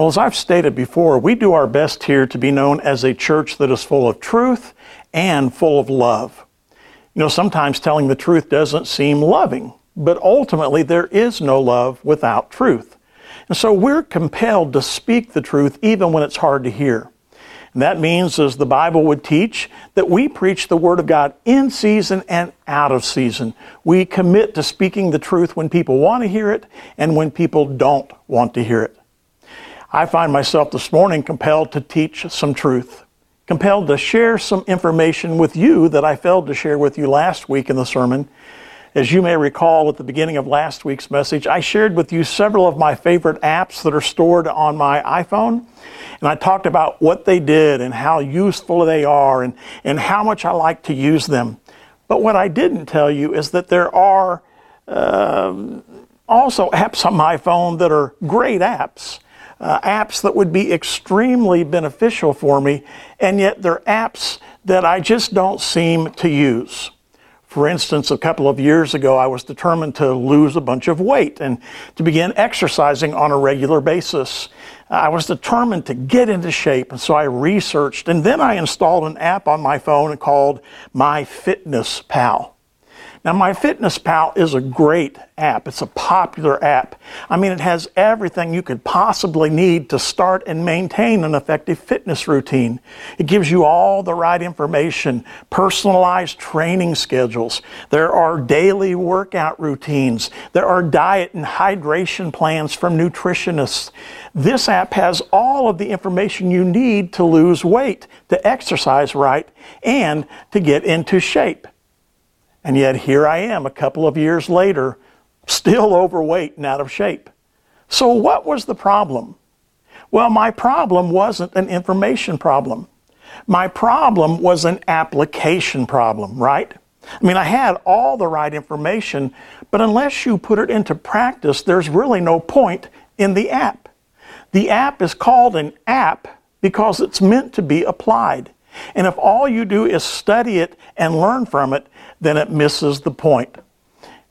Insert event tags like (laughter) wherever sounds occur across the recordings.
Well, as I've stated before, we do our best here to be known as a church that is full of truth and full of love. You know, sometimes telling the truth doesn't seem loving, but ultimately there is no love without truth. And so we're compelled to speak the truth even when it's hard to hear. And that means, as the Bible would teach, that we preach the Word of God in season and out of season. We commit to speaking the truth when people want to hear it and when people don't want to hear it. I find myself this morning compelled to teach some truth, compelled to share some information with you that I failed to share with you last week in the sermon. As you may recall at the beginning of last week's message, I shared with you several of my favorite apps that are stored on my iPhone. And I talked about what they did and how useful they are and, and how much I like to use them. But what I didn't tell you is that there are uh, also apps on my phone that are great apps uh, apps that would be extremely beneficial for me, and yet they're apps that I just don't seem to use. For instance, a couple of years ago, I was determined to lose a bunch of weight and to begin exercising on a regular basis. I was determined to get into shape, and so I researched, and then I installed an app on my phone called MyFitnessPal. Now, MyFitnessPal is a great app. It's a popular app. I mean, it has everything you could possibly need to start and maintain an effective fitness routine. It gives you all the right information, personalized training schedules. There are daily workout routines. There are diet and hydration plans from nutritionists. This app has all of the information you need to lose weight, to exercise right, and to get into shape. And yet here I am a couple of years later, still (laughs) overweight and out of shape. So what was the problem? Well, my problem wasn't an information problem. My problem was an application problem, right? I mean, I had all the right information, but unless you put it into practice, there's really no point in the app. The app is called an app because it's meant to be applied. And if all you do is study it and learn from it, then it misses the point.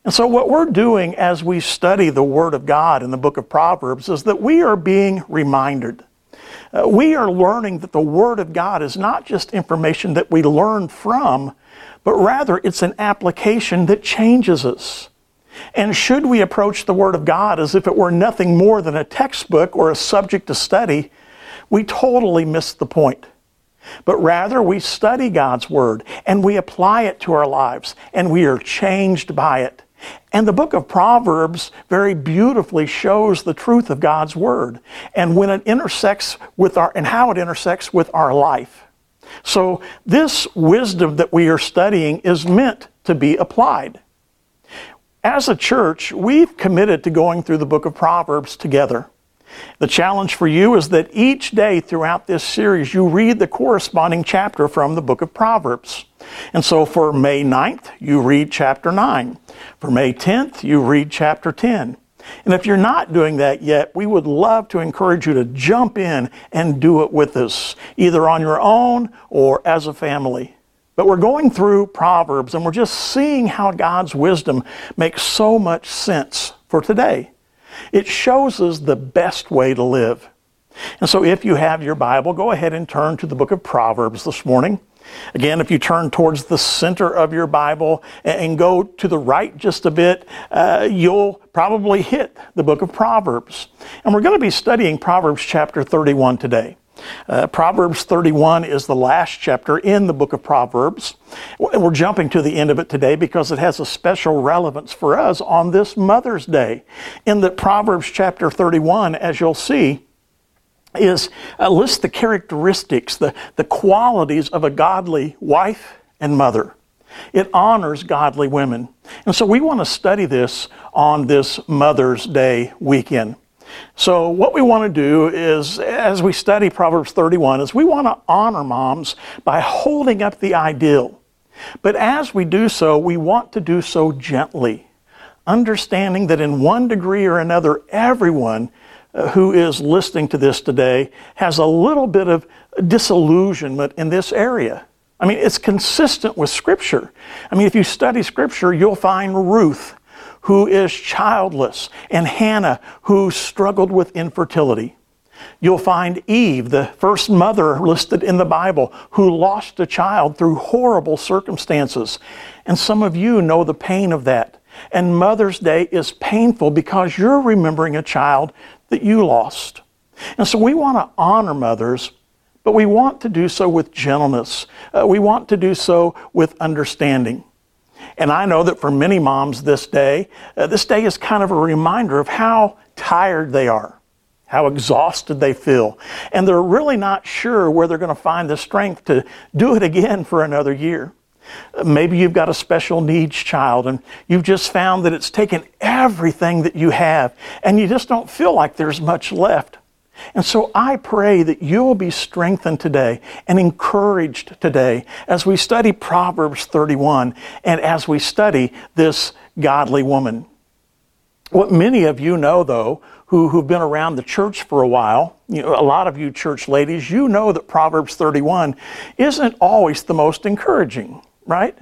And so, what we're doing as we study the Word of God in the book of Proverbs is that we are being reminded. Uh, we are learning that the Word of God is not just information that we learn from, but rather it's an application that changes us. And should we approach the Word of God as if it were nothing more than a textbook or a subject to study, we totally miss the point but rather we study God's Word and we apply it to our lives and we are changed by it. And the book of Proverbs very beautifully shows the truth of God's Word and when it intersects with our, and how it intersects with our life. So this wisdom that we are studying is meant to be applied. As a church, we've committed to going through the book of Proverbs together. The challenge for you is that each day throughout this series, you read the corresponding chapter from the book of Proverbs. And so for May 9th, you read chapter 9. For May 10th, you read chapter 10. And if you're not doing that yet, we would love to encourage you to jump in and do it with us, either on your own or as a family. But we're going through Proverbs and we're just seeing how God's wisdom makes so much sense for today. It shows us the best way to live. And so if you have your Bible, go ahead and turn to the book of Proverbs this morning. Again, if you turn towards the center of your Bible and go to the right just a bit, uh, you'll probably hit the book of Proverbs. And we're going to be studying Proverbs chapter 31 today. Uh, Proverbs 31 is the last chapter in the book of Proverbs. We're jumping to the end of it today because it has a special relevance for us on this Mother's Day. In the Proverbs chapter 31, as you'll see, is uh, lists the characteristics, the, the qualities of a godly wife and mother. It honors godly women. And so we want to study this on this Mother's Day weekend. So what we want to do is, as we study Proverbs 31, is we want to honor moms by holding up the ideal. But as we do so, we want to do so gently, understanding that in one degree or another, everyone uh, who is listening to this today has a little bit of disillusionment in this area. I mean, it's consistent with Scripture. I mean, if you study Scripture, you'll find Ruth who is childless, and Hannah, who struggled with infertility. You'll find Eve, the first mother listed in the Bible, who lost a child through horrible circumstances. And some of you know the pain of that. And Mother's Day is painful because you're remembering a child that you lost. And so we want to honor mothers, but we want to do so with gentleness. Uh, we want to do so with understanding. And I know that for many moms this day, uh, this day is kind of a reminder of how tired they are, how exhausted they feel. And they're really not sure where they're going to find the strength to do it again for another year. Maybe you've got a special needs child and you've just found that it's taken everything that you have and you just don't feel like there's much left. And so I pray that you'll be strengthened today and encouraged today as we study Proverbs 31 and as we study this godly woman. What many of you know, though, who, who've been around the church for a while, you know, a lot of you church ladies, you know that Proverbs 31 isn't always the most encouraging right?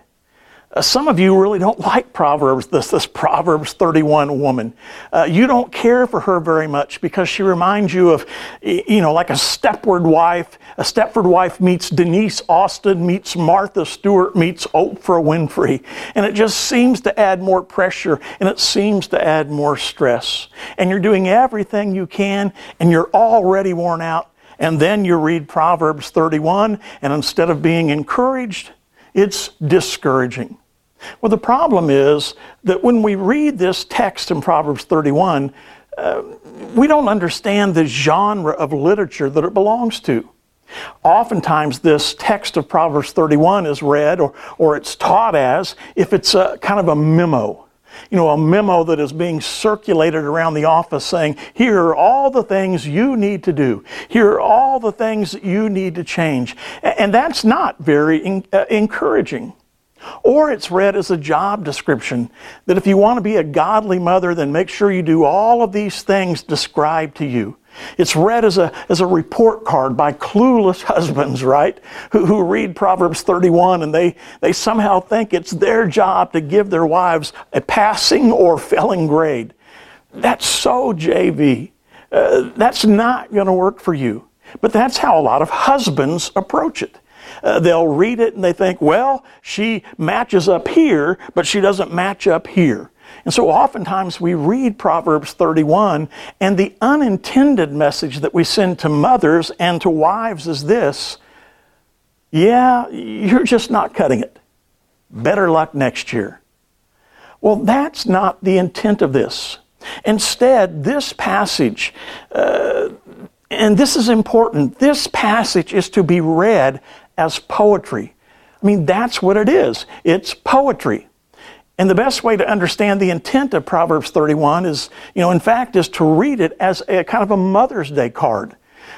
Uh, some of you really don't like Proverbs, this, this Proverbs 31 woman. Uh, you don't care for her very much because she reminds you of, you know, like a Stepford wife. A Stepford wife meets Denise Austin, meets Martha Stewart, meets Oprah Winfrey. And it just seems to add more pressure and it seems to add more stress. And you're doing everything you can and you're already worn out. And then you read Proverbs 31 and instead of being encouraged, it's discouraging. Well, the problem is that when we read this text in Proverbs 31, uh, we don't understand the genre of literature that it belongs to. Oftentimes, this text of Proverbs 31 is read or, or it's taught as if it's a kind of a memo you know, a memo that is being circulated around the office saying, here are all the things you need to do. Here are all the things that you need to change. And that's not very in, uh, encouraging. Or it's read as a job description that if you want to be a godly mother, then make sure you do all of these things described to you. It's read as a, as a report card by clueless (laughs) husbands, right? Who, who read Proverbs 31 and they, they somehow think it's their job to give their wives a passing or failing grade. That's so JV. Uh, that's not going to work for you. But that's how a lot of husbands approach it. Uh, they'll read it and they think, well, she matches up here, but she doesn't match up here. And so oftentimes we read Proverbs 31, and the unintended message that we send to mothers and to wives is this yeah, you're just not cutting it. Better luck next year. Well, that's not the intent of this. Instead, this passage, uh, and this is important, this passage is to be read as poetry. I mean, that's what it is. It's poetry. And the best way to understand the intent of Proverbs 31 is, you know, in fact, is to read it as a kind of a Mother's Day card.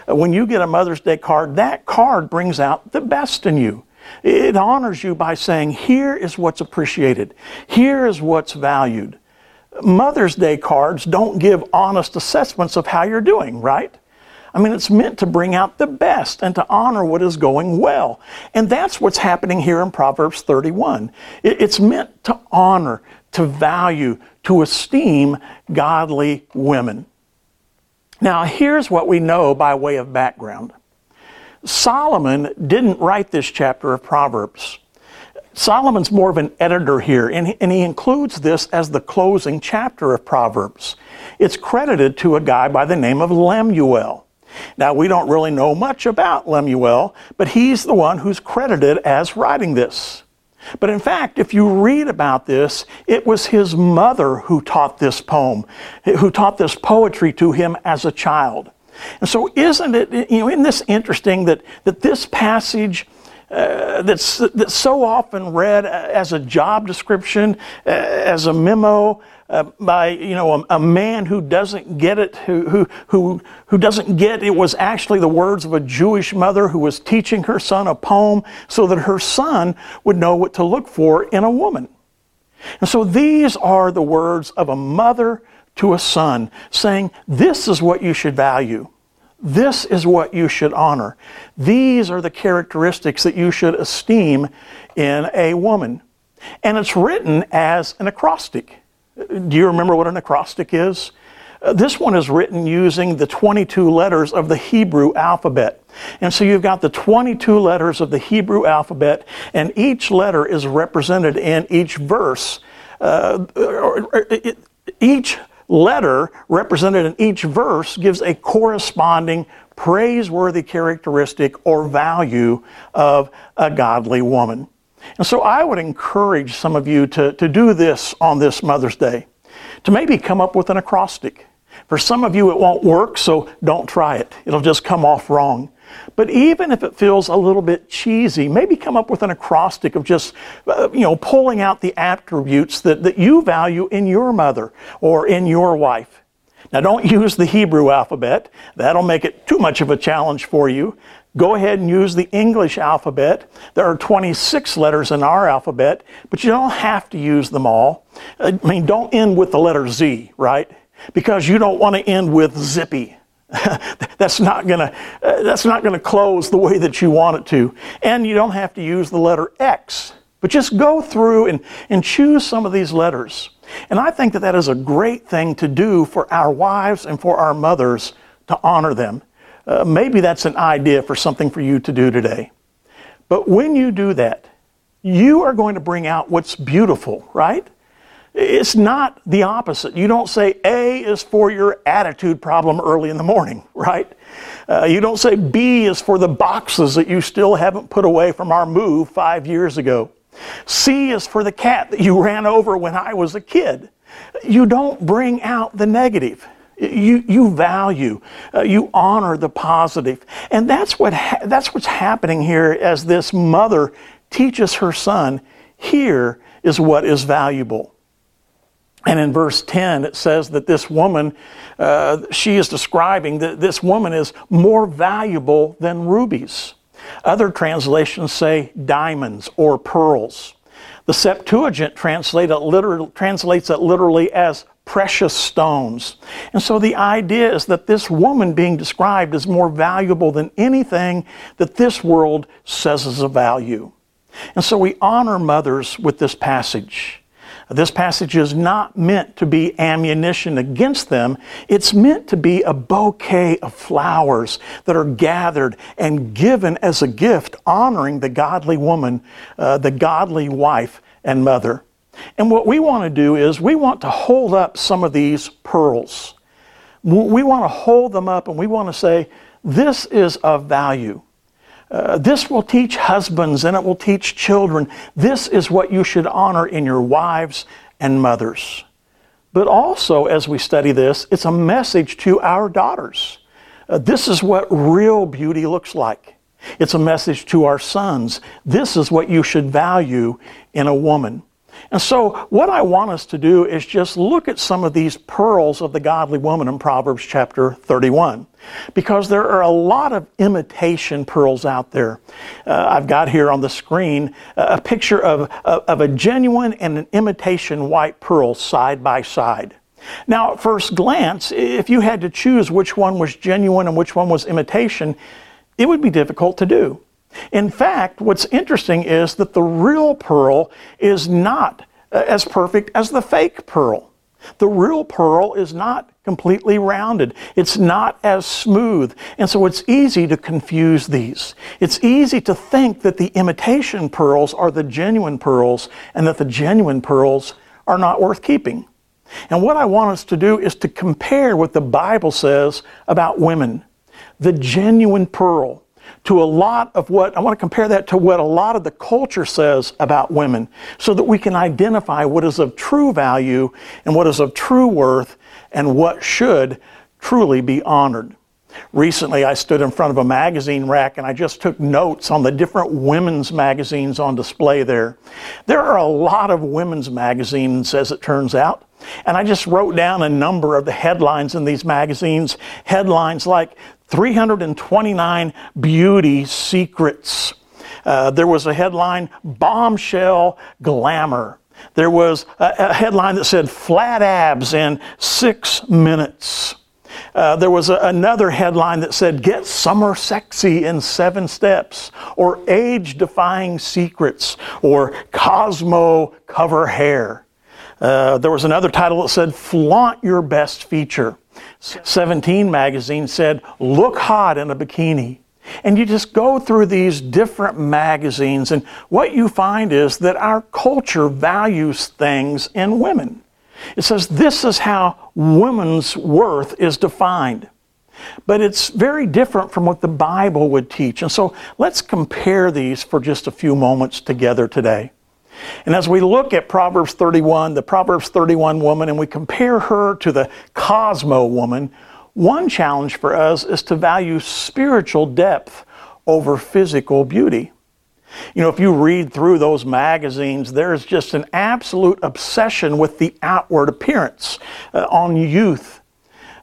Uh, when you get a Mother's Day card, that card brings out the best in you. It honors you by saying, here is what's appreciated. Here is what's valued. Mother's Day cards don't give honest assessments of how you're doing, right? I mean, it's meant to bring out the best and to honor what is going well. And that's what's happening here in Proverbs 31. It's meant to honor, to value, to esteem godly women. Now, here's what we know by way of background Solomon didn't write this chapter of Proverbs. Solomon's more of an editor here, and he, includes this as the closing chapter of Proverbs. It's credited to a guy by the name of Lemuel. Now, we don't really know much about Lemuel, but he's the one who's credited as writing this. But in fact, if you read about this, it was his mother who taught this poem, who taught this poetry to him as a child. And so, isn't it, you know, isn't this interesting that, that this passage uh, that's, that's so often read as a job description, uh, as a memo, uh, by you know a, a, man who doesn't get it, who, who who who doesn't get it was actually the words of a Jewish mother who was teaching her son a poem so that her son would know what to look for in a woman. And so these are the words of a mother to a son saying, "This is what you should value." This is what you should honor. These are the characteristics that you should esteem in a woman. And it's written as an acrostic. Do you remember what an acrostic is? Uh, this one is written using the 22 letters of the Hebrew alphabet. And so you've got the 22 letters of the Hebrew alphabet, and each letter is represented in each verse. Uh, each letter represented in each verse gives a corresponding praiseworthy characteristic or value of a godly woman. And so I would encourage some of you to, to do this on this Mother's Day, to maybe come up with an acrostic. For some of you, it won't work, so don't try it. It'll just come off wrong. But even if it feels a little bit cheesy, maybe come up with an acrostic of just, uh, you know, pulling out the attributes that, that you value in your mother or in your wife. Now, don't (laughs) use the Hebrew alphabet. That'll make it too much of a challenge for you. Go ahead and use the English alphabet. There are 26 letters in our alphabet, but you don't have to use them all. I mean, don't end with the letter Z, right? Because you don't want to end with zippy. (laughs) that's not going to that's not going to close the way that you want it to. And you don't have to use the letter X. But just go through and, and choose some of these letters. And I think that that is a great thing to do for our wives and for our mothers to honor them. Uh, maybe that's an idea for something for you to do today. But when you do that, you are going to bring out what's beautiful, right? It's not the opposite. You don't say A is for your attitude problem early in the morning, (laughs) right? Uh, you don't say B is for the boxes that you still haven't put away from our move five years ago. C is for the cat that you (laughs) ran over when I was a kid. You don't bring out the negative. You, you value, uh, you honor the positive. And that's, what ha- that's what's happening here as this mother teaches her son here is what is valuable. And in verse 10, it says that this woman, uh, she is describing that this woman is more valuable than rubies. Other translations say diamonds or pearls. The Septuagint translate it literal, translates it literally as precious stones. And so the idea is that this woman being described is more valuable than anything that this world says is of value. And so we honor mothers with this passage. This passage is not meant to be ammunition against them. It's meant to be a bouquet of flowers that are gathered and given as a gift, honoring the godly woman, uh, the godly wife and mother. And what we want to do is we want to hold up some of these pearls. We want to hold them up and we want to say, this is of value. Uh, this will teach husbands and it will teach children. This is what you should honor in your wives and mothers. But also, as we study this, it's a message to our daughters. Uh, this is what real beauty looks like. It's a message to our sons. This is what you should value in a woman. And so, what I want us to do is just look at some of these pearls of the godly woman in Proverbs chapter 31. Because there are a lot of imitation pearls out there. Uh, I've got here on the screen a picture of, of a genuine and an imitation white pearl side by side. Now, at first glance, if you had to choose which one was genuine and which one was imitation, it would be difficult to do. In fact, what's interesting is that the real pearl is not uh, as perfect as the fake pearl. The real pearl is not completely rounded. It's not as smooth. And so it's easy to confuse these. It's easy to think that the imitation pearls are the genuine pearls and that the genuine pearls are not worth keeping. And what I want us to do is to compare what the Bible says about women. The genuine pearl to a lot of what, I want to compare that to what a lot of the culture says about women so that we can identify what is of true value and what is of true worth and what should truly be honored. Recently, I stood in front of a magazine rack and I just took notes on the different women's magazines on display there. There are a lot of women's magazines, as it turns out. And I just wrote down a number of the headlines in these magazines. Headlines like 329 beauty secrets. Uh, there was a headline, Bombshell Glamour. There was a, a headline that said, Flat abs in six minutes. Uh, there was a, another headline that said, Get Summer Sexy in Seven Steps, or Age Defying Secrets, or Cosmo Cover Hair. Uh, there was another title that said, Flaunt Your Best Feature. 17 magazine said, look hot in a bikini. And you just go through these different magazines, and what you find is that our culture values things in women. It says this is how women's worth is defined. But it's very different from what the Bible would teach. And so let's compare these for just a few moments together today. And as we look at Proverbs 31, the Proverbs 31 woman, and we compare her to the Cosmo woman, one challenge for us is to value spiritual depth over physical beauty. You know, if you read through those magazines, there's just an absolute obsession with the outward appearance uh, on youth.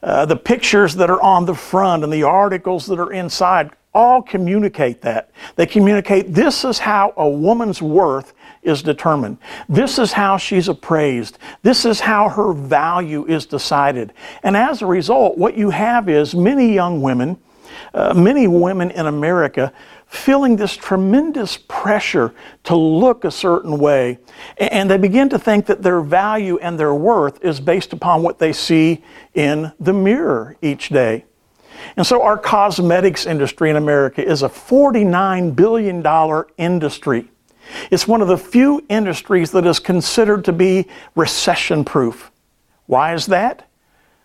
Uh, the pictures that are on the front and the articles that are inside all communicate that. They communicate this is how a woman's worth is determined. This is how she's appraised. This is how her value is decided. And as a result, what you have is many young women, uh, many women in America feeling this tremendous pressure to look a certain way. And they begin to think that their value and their worth is based upon what they see in the mirror each day. And so our cosmetics industry in America is a $49 billion industry. It's one of the few industries that is considered to be recession proof. Why is that?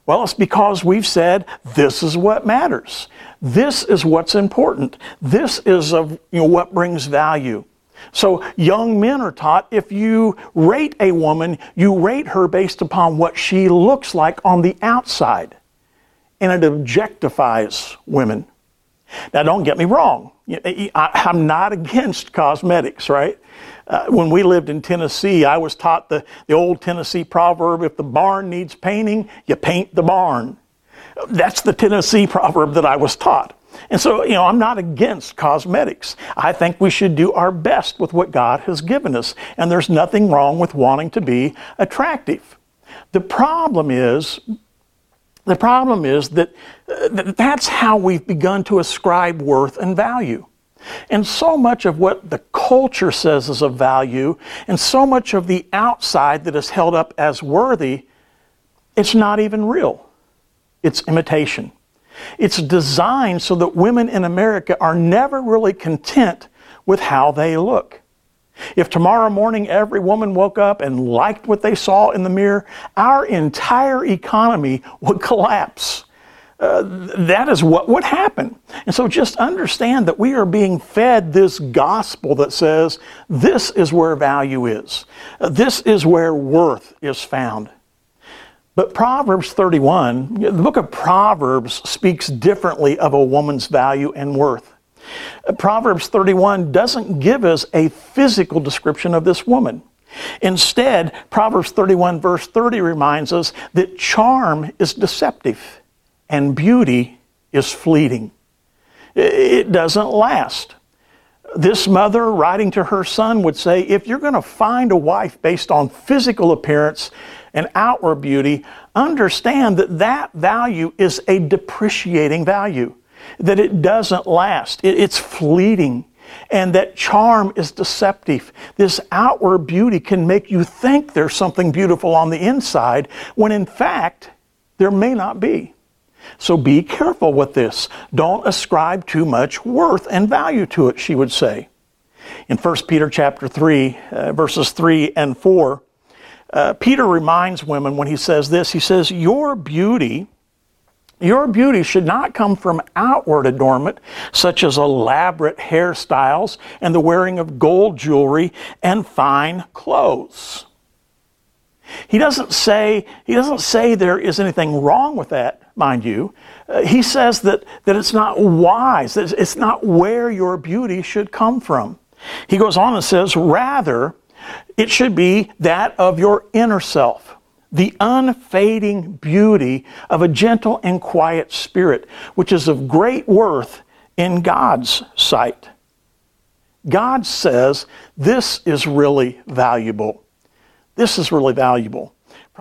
Well, it's because we've said this is what matters. This is what's important. This is of, you know, what brings value. So young men are taught if you rate a woman, you rate her based upon what she looks like on the outside. And it objectifies women. Now, don't get me wrong. I'm not against cosmetics, right? Uh, when we lived in Tennessee, I was taught the, the old Tennessee proverb if the barn needs painting, you paint the barn. That's the Tennessee proverb that I was taught. And so, you know, I'm not against cosmetics. I think we should do our best with what God has given us. And there's nothing wrong with wanting to be attractive. The problem is, the problem is that uh, that's how we've begun to ascribe worth and value. And so much of what the culture says is of value, and so much of the outside that is held up as worthy, it's not even real. It's imitation. It's designed so that women in America are never really content with how they look. If tomorrow morning every woman woke up and liked what they saw in the mirror, our entire economy would (laughs) collapse. Uh, that is what would happen. And so just understand that we are being fed this gospel that says this is where value is, this is where worth is found. But Proverbs 31, the book of Proverbs speaks differently of a woman's value and worth. Proverbs 31 doesn't give us a physical description of this woman. Instead, Proverbs 31, verse 30 reminds us that charm is deceptive and beauty is fleeting. It doesn't last. This mother, writing to her son, would say if you're going to find a wife based on physical appearance and outward beauty, understand that that value is a depreciating value that it doesn't last, it's fleeting, and that charm is deceptive. This outward beauty can make you think there's something beautiful on the inside when in fact there may not be. So be careful with this. Don't ascribe too much worth and value to it, she would say. In 1 Peter chapter 3, uh, verses 3 and 4, uh, Peter reminds women when he says this, he says, Your beauty your beauty should not come from outward adornment, such as elaborate hairstyles and the wearing of gold jewelry and fine clothes. He doesn't say, he doesn't say there is anything wrong with that, mind you. Uh, he says that, that it's not wise, that it's not where your beauty should come from. He goes on and says, rather, it should be that of your inner self the unfading beauty of a gentle and quiet spirit, which is of great worth in God's sight. God says this is really valuable. This is really valuable.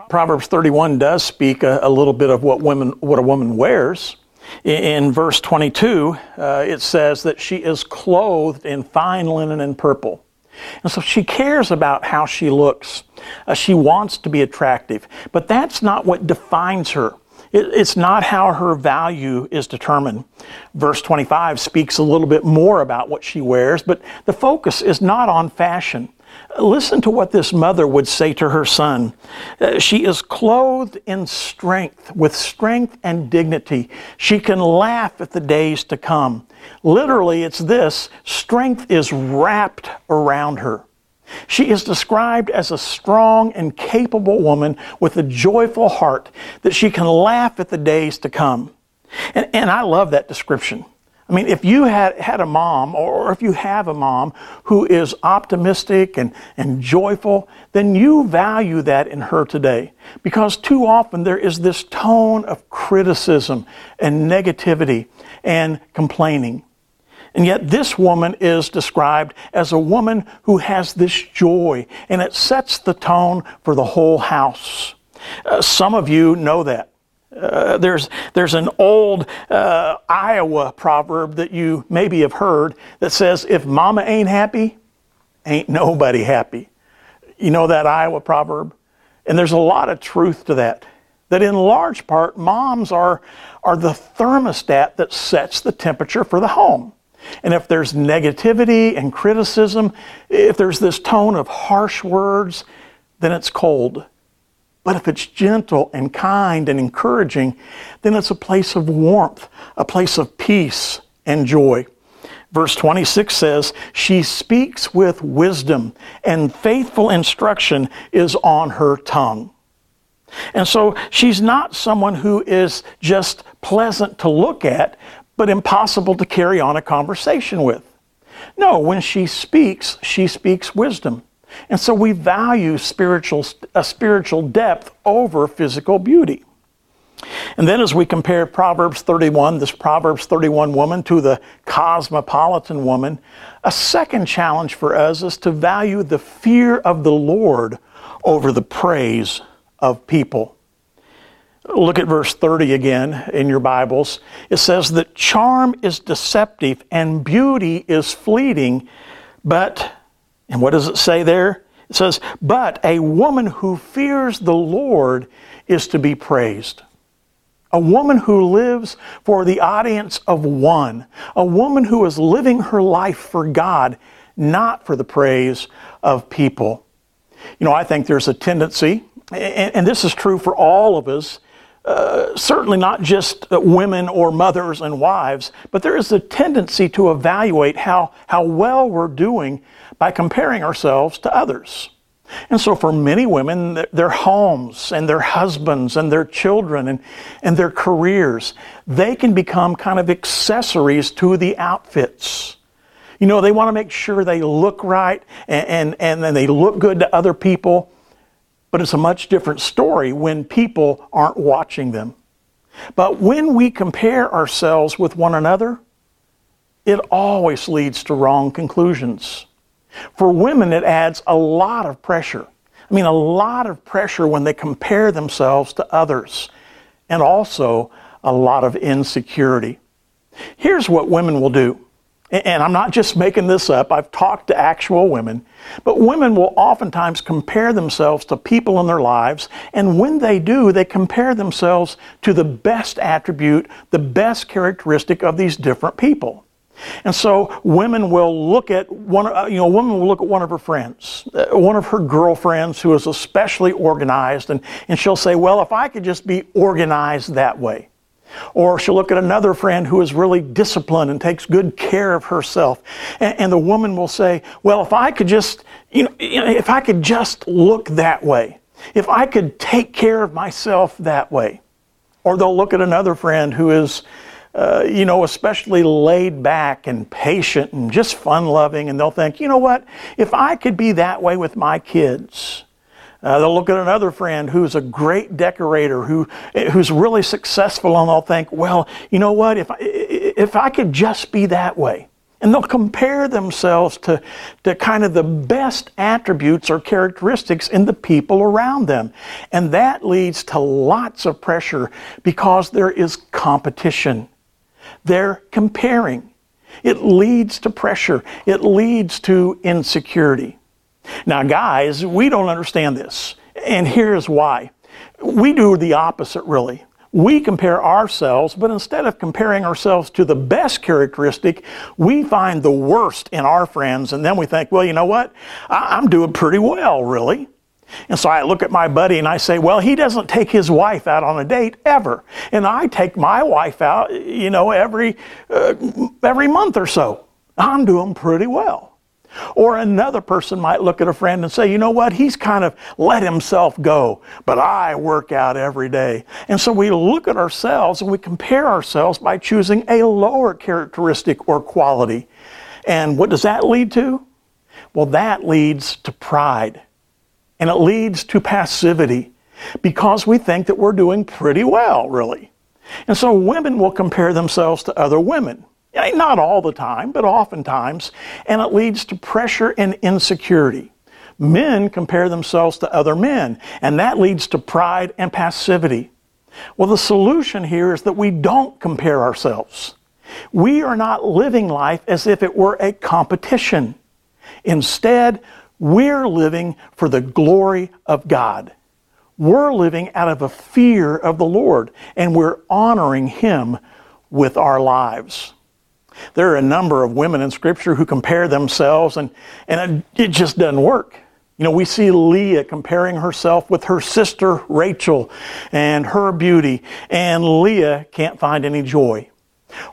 Proverbs 31 does speak a, a little bit of what women, what a woman wears. In, in verse 22, uh, it says that she is clothed in fine linen and purple. And so she cares about how she looks. Uh, she wants to be attractive. But that's not what defines her. It's not how her value is determined. Verse 25 speaks a little bit more about what she wears, but the focus is not on fashion. Listen to what this mother would say to her son. Uh, she is clothed in strength, with strength and dignity. She can laugh at the days to come. Literally, it's this strength is wrapped around her. She is described as a strong and capable woman with a joyful heart that she can laugh at the days to come. And, and I love that description. I mean, if you had, had a mom, or if you have a mom who is optimistic and, and joyful, then you value that in her today. Because too often there is this tone of criticism and negativity and complaining. And yet, this woman is described as a woman who has this joy, and it sets the tone for the whole house. Uh, some of you know that. Uh, there's, there's an old uh, Iowa proverb that you maybe have heard that says, If mama ain't happy, ain't nobody happy. You know that Iowa proverb? And there's a lot of truth to that. That in large part, moms are, are the thermostat that sets the temperature for the home. And if there's negativity and criticism, if there's this tone of harsh words, then it's cold. But if it's gentle and kind and encouraging, then it's a place of warmth, a place of peace and joy. Verse 26 says, She speaks with wisdom, and faithful instruction is on her tongue. And so she's not someone who is just pleasant to look at, but impossible to carry on a conversation with. No, when she speaks, she speaks wisdom. And so we value spiritual, a spiritual depth over physical beauty. And then as we compare Proverbs 31, this Proverbs 31 woman, to the cosmopolitan woman, a second challenge for us is to value the fear of the Lord over the praise of people. Look at verse 30 again in your Bibles. It says that charm is deceptive and beauty is fleeting, but, and what does it say there? It says, but a woman who fears the Lord is to be praised. A woman who lives for the audience of one. A woman who is living her life for God, not for the praise of people. You know, I think there's a tendency, and, this is true for all of us, uh, certainly not just uh, women or mothers and wives, but there is a tendency to evaluate how, how well we're doing by comparing ourselves to others. And so, for many women, their homes and their husbands and their children and, and their careers, they can become kind of accessories to the outfits. You know, they want to make sure they look right and, and, and then they look good to other people. But it's a much different story when people aren't watching them. But when we compare ourselves with one another, it always leads to wrong conclusions. For women, it adds a lot of pressure. I mean, a lot of pressure when they compare themselves to others, and also a lot of insecurity. Here's what women will do and I'm not just making this up, I've talked to actual women, but women will oftentimes compare themselves to people in their lives, and when they do, they compare themselves to the best attribute, the best characteristic of these different people. And so women will look at one, uh, you know, a woman will look at one of her friends, uh, one of her girlfriends who is especially organized, and, and she'll say, well, if I could just be organized that way. Or she'll look at another friend who is really disciplined and takes good care of herself. And, and the woman will say, Well, if I could just, you know, if I could just look that way, if I could take care of myself that way. Or they'll look at another friend who is, uh, you know, especially laid back and patient and just fun loving, and they'll think, you know what, if I could be that way with my kids, uh, they'll look at another friend who's a great decorator, who, who's really successful, and they'll think, well, you know what, if I, if I could just be that way. And they'll compare themselves to, to kind of the best attributes or characteristics in the people around them. And that leads to lots of pressure because there is competition. They're comparing. It leads to pressure. It leads to insecurity. Now, guys, we don't understand this. And here's why. We do the opposite, really. we compare ourselves, but instead of comparing ourselves to the best characteristic, we find the worst in our friends, and then we think, well, you know what? I- am doing pretty well, really. And so I look at my buddy and I say, well, he doesn't take his wife out on a date ever. And I take my wife out, you know, every, uh, every month or so. I'm doing pretty well. Or another person might look at a friend and say, you know what, he's kind of let himself go, but I work out every day. And so we look at ourselves and we compare ourselves by choosing a lower characteristic or quality. And what does that lead to? Well, that leads to pride and it leads to passivity because we think that we're doing pretty well, really. And so women will compare themselves to other women. Not all the time, but oftentimes, and it leads to pressure and insecurity. Men compare themselves to other men, and that leads to pride and passivity. Well, the solution here is that we don't compare ourselves. We are not living life as if it were a competition. Instead, we're living for the glory of God. We're living out of a fear of the Lord, and we're honoring Him with our lives. There are a number of women in Scripture who compare themselves, and, and it, it just doesn't work. You know, we see Leah comparing herself with her sister Rachel and her beauty, and Leah can't find any joy.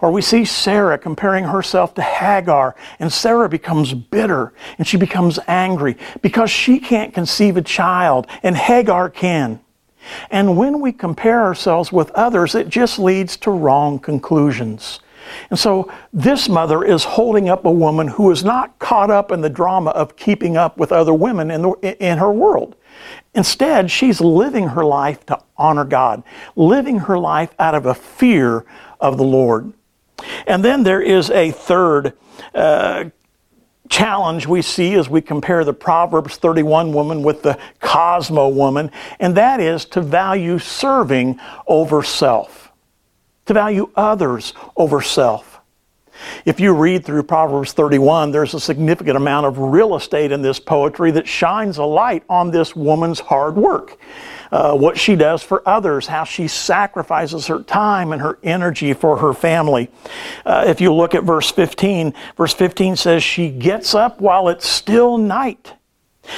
Or we see Sarah comparing herself to Hagar, and Sarah becomes bitter and she becomes angry because she can't conceive a child, and Hagar can. And when we compare ourselves with others, it just leads to wrong conclusions. And so this mother is holding up a woman who is not caught up in the drama of keeping up with other women in, the, in her world. Instead, she's living her life to honor God, living her life out of a fear of the Lord. And then there is a third uh, challenge we see as we compare the Proverbs 31 woman with the Cosmo woman, and that is to value serving over self to value others over self. If you read through Proverbs 31, there's a significant amount of real estate in this poetry that shines a light on this woman's hard work. Uh, what she does for others, how she sacrifices her time and her energy for her family. Uh, if you look at verse 15, verse 15 says, She gets up while it's still night.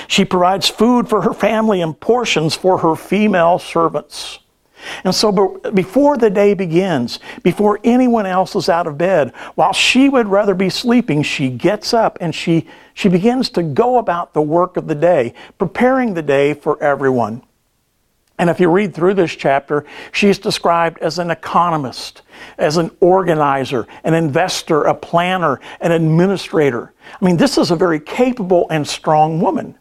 She provides food for her family and portions for her female servants. And so before the day begins, before anyone else is out of bed, while she would rather be sleeping, she gets up and she, she begins to go about the work of the day, preparing the day for everyone. And if you read through this chapter, she's described as an economist, as an organizer, an investor, a planner, an administrator. I mean, this is a very capable and strong woman.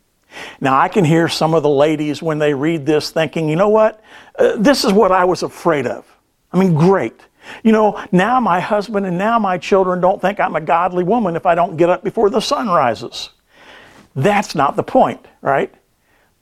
Now, I can hear some of the ladies when they read this thinking, you know what? Uh, this is what I was afraid of. I mean, great. You know, now my husband and now my children don't think I'm a godly woman if I don't get up before the sun rises. That's not the point, right?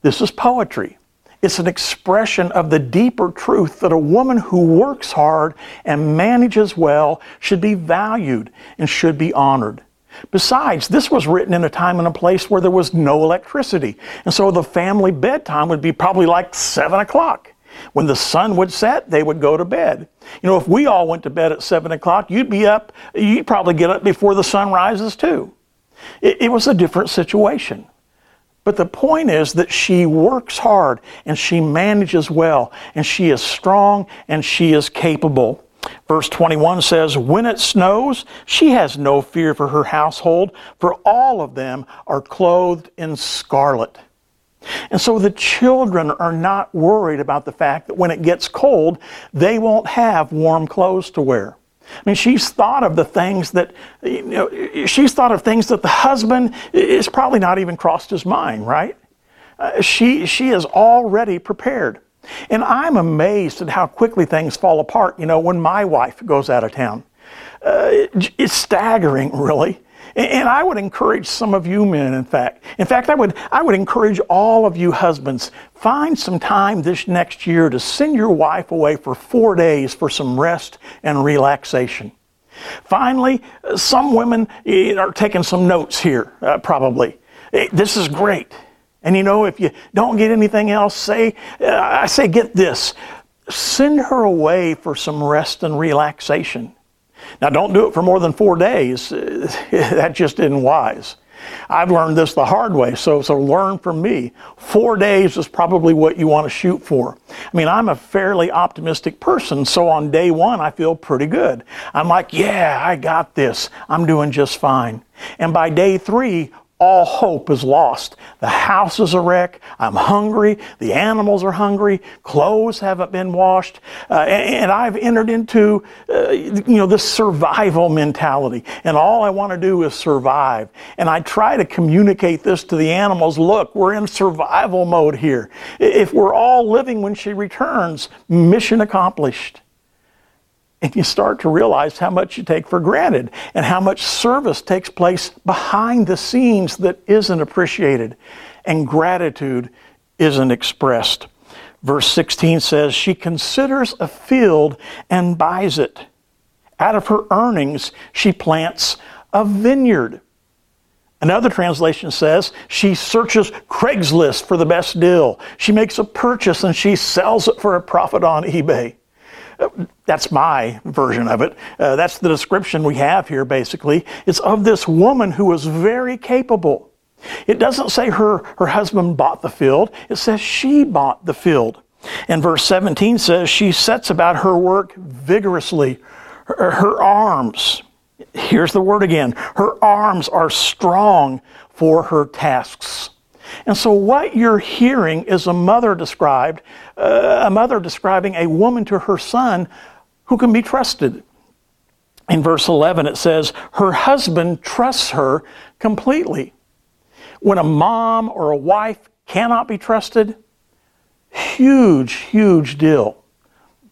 This is poetry. It's an expression of the deeper truth that a woman who works hard and manages well should be valued and should be honored. Besides, this was written in a time and a place where there was no electricity. And so the family bedtime would be probably like 7 o'clock. When the sun would set, they would go to bed. You know, if we all went to bed at 7 o'clock, you'd be up, you'd probably get up before the sun rises too. It, it was a different situation. But the point is that she works hard and she manages well and she is strong and she is capable. Verse 21 says, When it snows, she has no fear for her household, for all of them are clothed in scarlet. And so the children are not worried about the fact that when it gets cold, they won't have warm clothes to wear. I mean, she's thought of the things that, you know, she's thought of things that the husband is probably not even crossed his mind, right? Uh, she, she is already prepared. And I'm amazed at how quickly things fall apart, you know, when my wife goes out of town. Uh, it, it's staggering, really. And, and I would encourage some of you men, in fact. In fact, I would, I would encourage all of you husbands, find some time this next year to send your wife away for four days for some rest and relaxation. Finally, some women eh, are taking some notes here, uh, probably. Eh, this is great. And you know, if you don't get anything else, say, uh, I say, get this. send her away for some rest and relaxation. Now, don't do it for more than four days. (laughs) that just isn't wise. I've learned this the hard way, so, so learn from me. Four days is probably what you want to shoot for. I mean, I'm a fairly optimistic person, so on day one, I feel pretty good. I'm like, yeah, I got this. I'm doing just fine. And by day three, all hope is lost. The house is a wreck. I'm hungry. The animals are hungry. Clothes haven't been washed. Uh, and, and, I've entered into, uh, you know, this survival mentality. And all I want to do is survive. And I try to communicate this to the animals. Look, we're in survival mode here. If we're all living when she returns, mission accomplished and you start to realize how much you take for granted and how much service takes place behind the scenes that isn't appreciated and gratitude isn't expressed. Verse 16 says, She considers a field and buys it. Out of her earnings, she plants a vineyard. Another translation says she searches Craigslist for the best deal. She makes a purchase and she sells it for a profit on eBay. That's my version of it. Uh, that's the description we have here, basically. It's of this woman who was very capable. It doesn't say her, her husband bought the field, it says she bought the field. And verse 17 says she sets about her work vigorously. Her, her arms, here's the word again, her arms are strong for her tasks. And so, what you're hearing is a mother described, uh, a mother describing a woman to her son who can be trusted. In verse 11, it says, Her husband trusts her completely. When a mom or a wife cannot be trusted, huge, huge deal.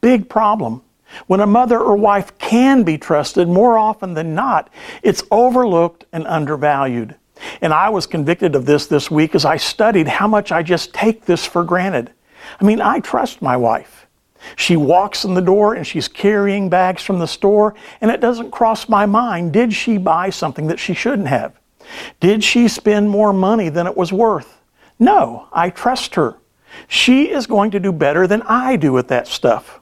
Big problem. When a mother or wife can be trusted, more often than not, it's overlooked and undervalued. And I was convicted of this this week as I studied how much I just take this for granted. I mean, I trust my wife. She walks in the door and she's carrying bags from the store, and it doesn't cross my mind did she buy something that she shouldn't have? Did she spend more money than it was worth? No, I trust her. She is going to do better than I do with that stuff.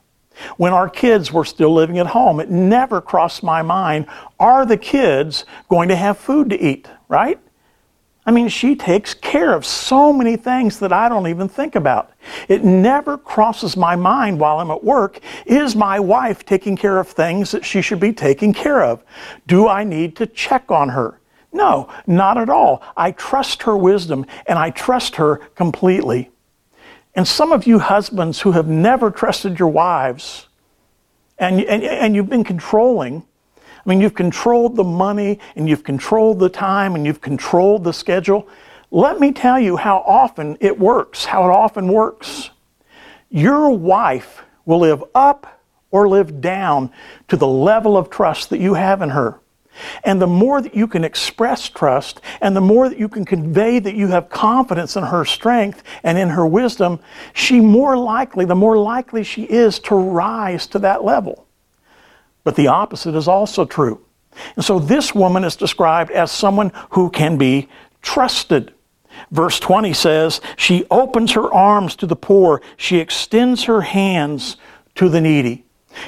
When our kids were still living at home, it never crossed my mind are the kids going to have food to eat, right? I mean, she takes care of so many things that I don't even think about. It never crosses my mind while I'm at work is my wife taking care of things that she should be taking care of? Do I need to check on her? No, not at all. I trust her wisdom and I trust her completely. And some of you husbands who have never trusted your wives and, and, and you've been controlling, I mean, you've controlled the money and you've controlled the time and you've controlled the schedule. Let me tell you how often it works, how it often works. Your wife will live up or live down to the level of trust that you have in her. And the more that you can express trust and the more that you can convey that you have confidence in her strength and in her wisdom, she more likely, the more likely she is to rise to that level. But the opposite is also true. And so this woman is described as someone who can be trusted. Verse 20 says, She opens her arms to the poor, she extends her hands to the needy.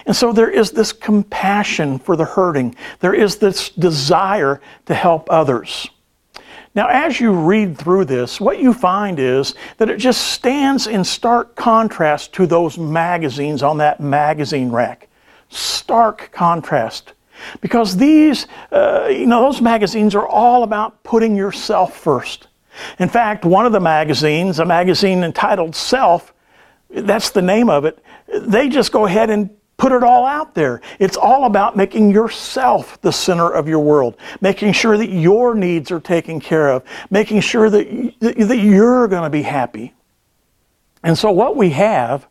And so there is this compassion for the hurting. There is this desire to help others. Now, as you read through this, what you find is that it just stands in stark contrast to those magazines on that magazine rack. Stark contrast. Because these, uh, you know, those magazines are all about putting yourself first. In fact, one of the magazines, a magazine entitled Self, that's the name of it, they just go ahead and put it all out there. It's all about making yourself the center of your world, making sure that your needs are taken care of, making sure that, that you're going to be happy. And so, what we have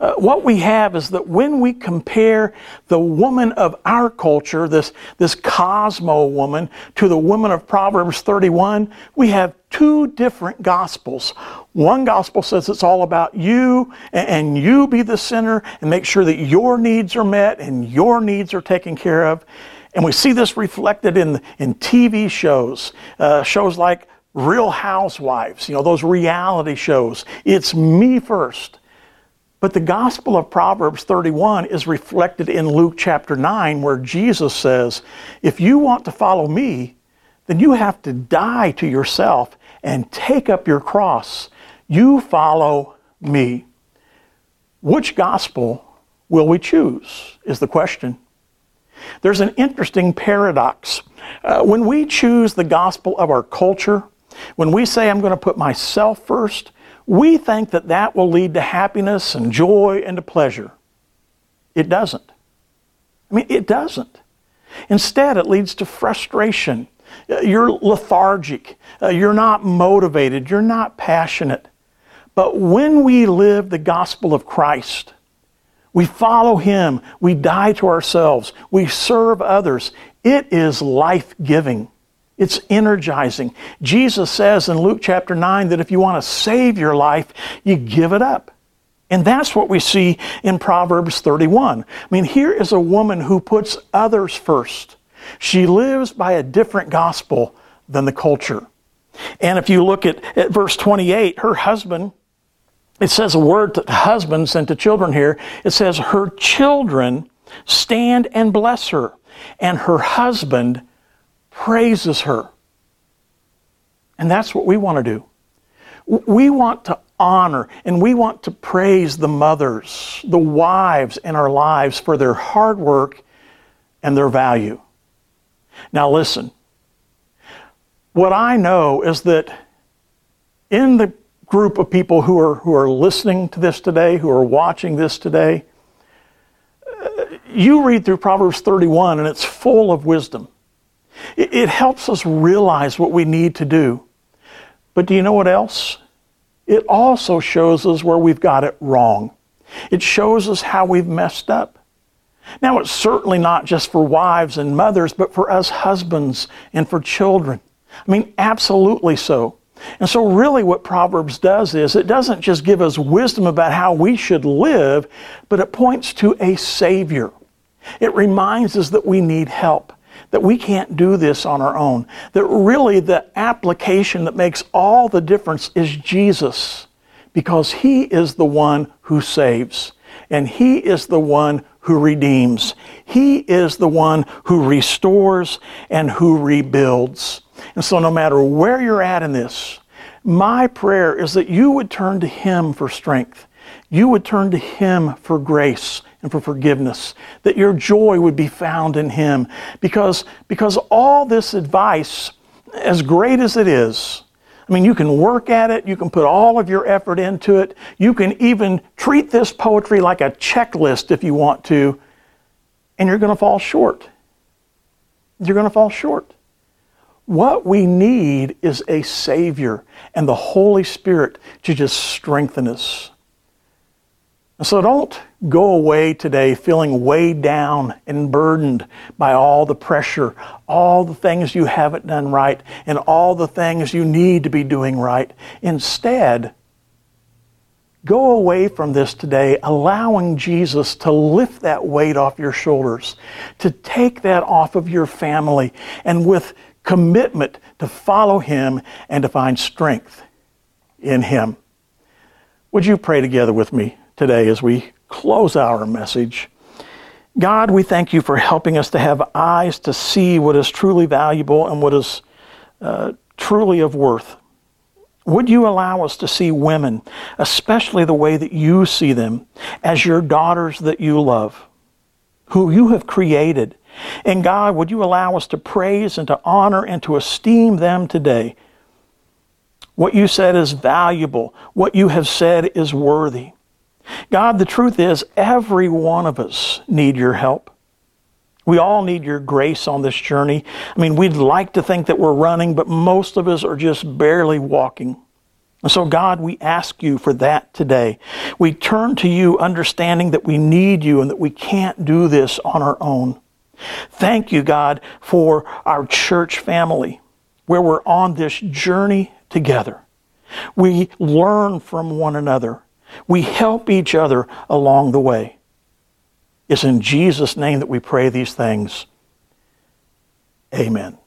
uh, what we have is that when we compare the woman of our culture, this, this Cosmo woman, to the woman of Proverbs 31, we have two different gospels. One gospel says it's all about you and, you be the center and make sure that your needs are met and your needs are taken care of. And we see this reflected in, in TV shows, uh, shows like Real Housewives, you know, those reality shows. It's me first. But the gospel of Proverbs 31 is reflected in Luke chapter 9, where Jesus says, If you want to follow me, then you have to die to yourself and take up your cross. You follow me. Which gospel will we choose? Is the question. There's an interesting paradox. Uh, when we choose the gospel of our culture, when we say, I'm going to put myself first, we think that that will lead to happiness and joy and to pleasure. It doesn't. I mean, it doesn't. Instead, it leads to frustration. Uh, you're lethargic. Uh, you're not motivated. You're not passionate. But when we live the gospel of Christ, we follow Him, we die to ourselves, we serve others, it is life giving. It's energizing. Jesus says in Luke chapter 9 that if you want to save your life, you give it up. And that's what we see in Proverbs 31. I mean, here is a woman who puts others first. She lives by a different gospel than the culture. And if you look at, at verse 28, her husband, it says a word to husbands and to children here. It says, Her children stand and bless her, and her husband praises her. And that's what we want to do. We want to honor and we want to praise the mothers, the wives in our lives for their hard work and their value. Now, listen. What I know is that in the group of people who are, who are listening to this today, who are watching this today, uh, you read through Proverbs 31 and it's full of wisdom. It, it helps us realize what we need to do. But do you know what else? It also shows us where we've got it wrong. It shows us how we've messed up. Now, it's certainly not just for wives and mothers, but for us husbands and for children. I mean, absolutely so. And so, really, what Proverbs does is it doesn't just give us wisdom about how we should live, but it points to a Savior. It reminds us that we need help that we can't do this on our own. That really the application that makes all the difference is Jesus, because He is the one who saves, and He is the one who redeems. He is the one who restores and who rebuilds. And so, no matter where you're at in this, my prayer is that you would turn to Him for strength. You would turn to Him for grace and for forgiveness, that your joy would be found in Him. Because, because all this advice, as great as it is, I mean, you can work at it, you can put all of your effort into it, you can even treat this poetry like a checklist if you want to, and you're going to fall short. You're going to fall short. What we need is a Savior and the Holy Spirit to just strengthen us. And so don't go away today feeling weighed down and burdened by all the pressure, all the things you haven't done right, and all the things you need to be doing right. Instead, go away from this today allowing Jesus to lift that weight off your shoulders, to take that off of your family, and with commitment to follow Him and to find strength in Him. Would you pray together with me? Today as we close our message. God, we thank you for helping us to have eyes to see what is truly valuable and what is uh, truly of worth. Would you allow us to see women, especially the way that you see them, as your daughters that you love, who you have created? And God, would you allow us to praise and to honor and to esteem them today? What you said is valuable. What you have said is worthy. God, the truth is, every one of us need your help. We all need your grace on this journey. I mean, we'd like to think that we're running, but most of us are just barely walking. And so, God, we ask you for that today. We turn to you understanding that we need you and that we can't do this on our own. Thank you, God, for our church family where we're on this journey together. We learn from one another. We help each other along the way. It's in Jesus' name that we pray these things. Amen.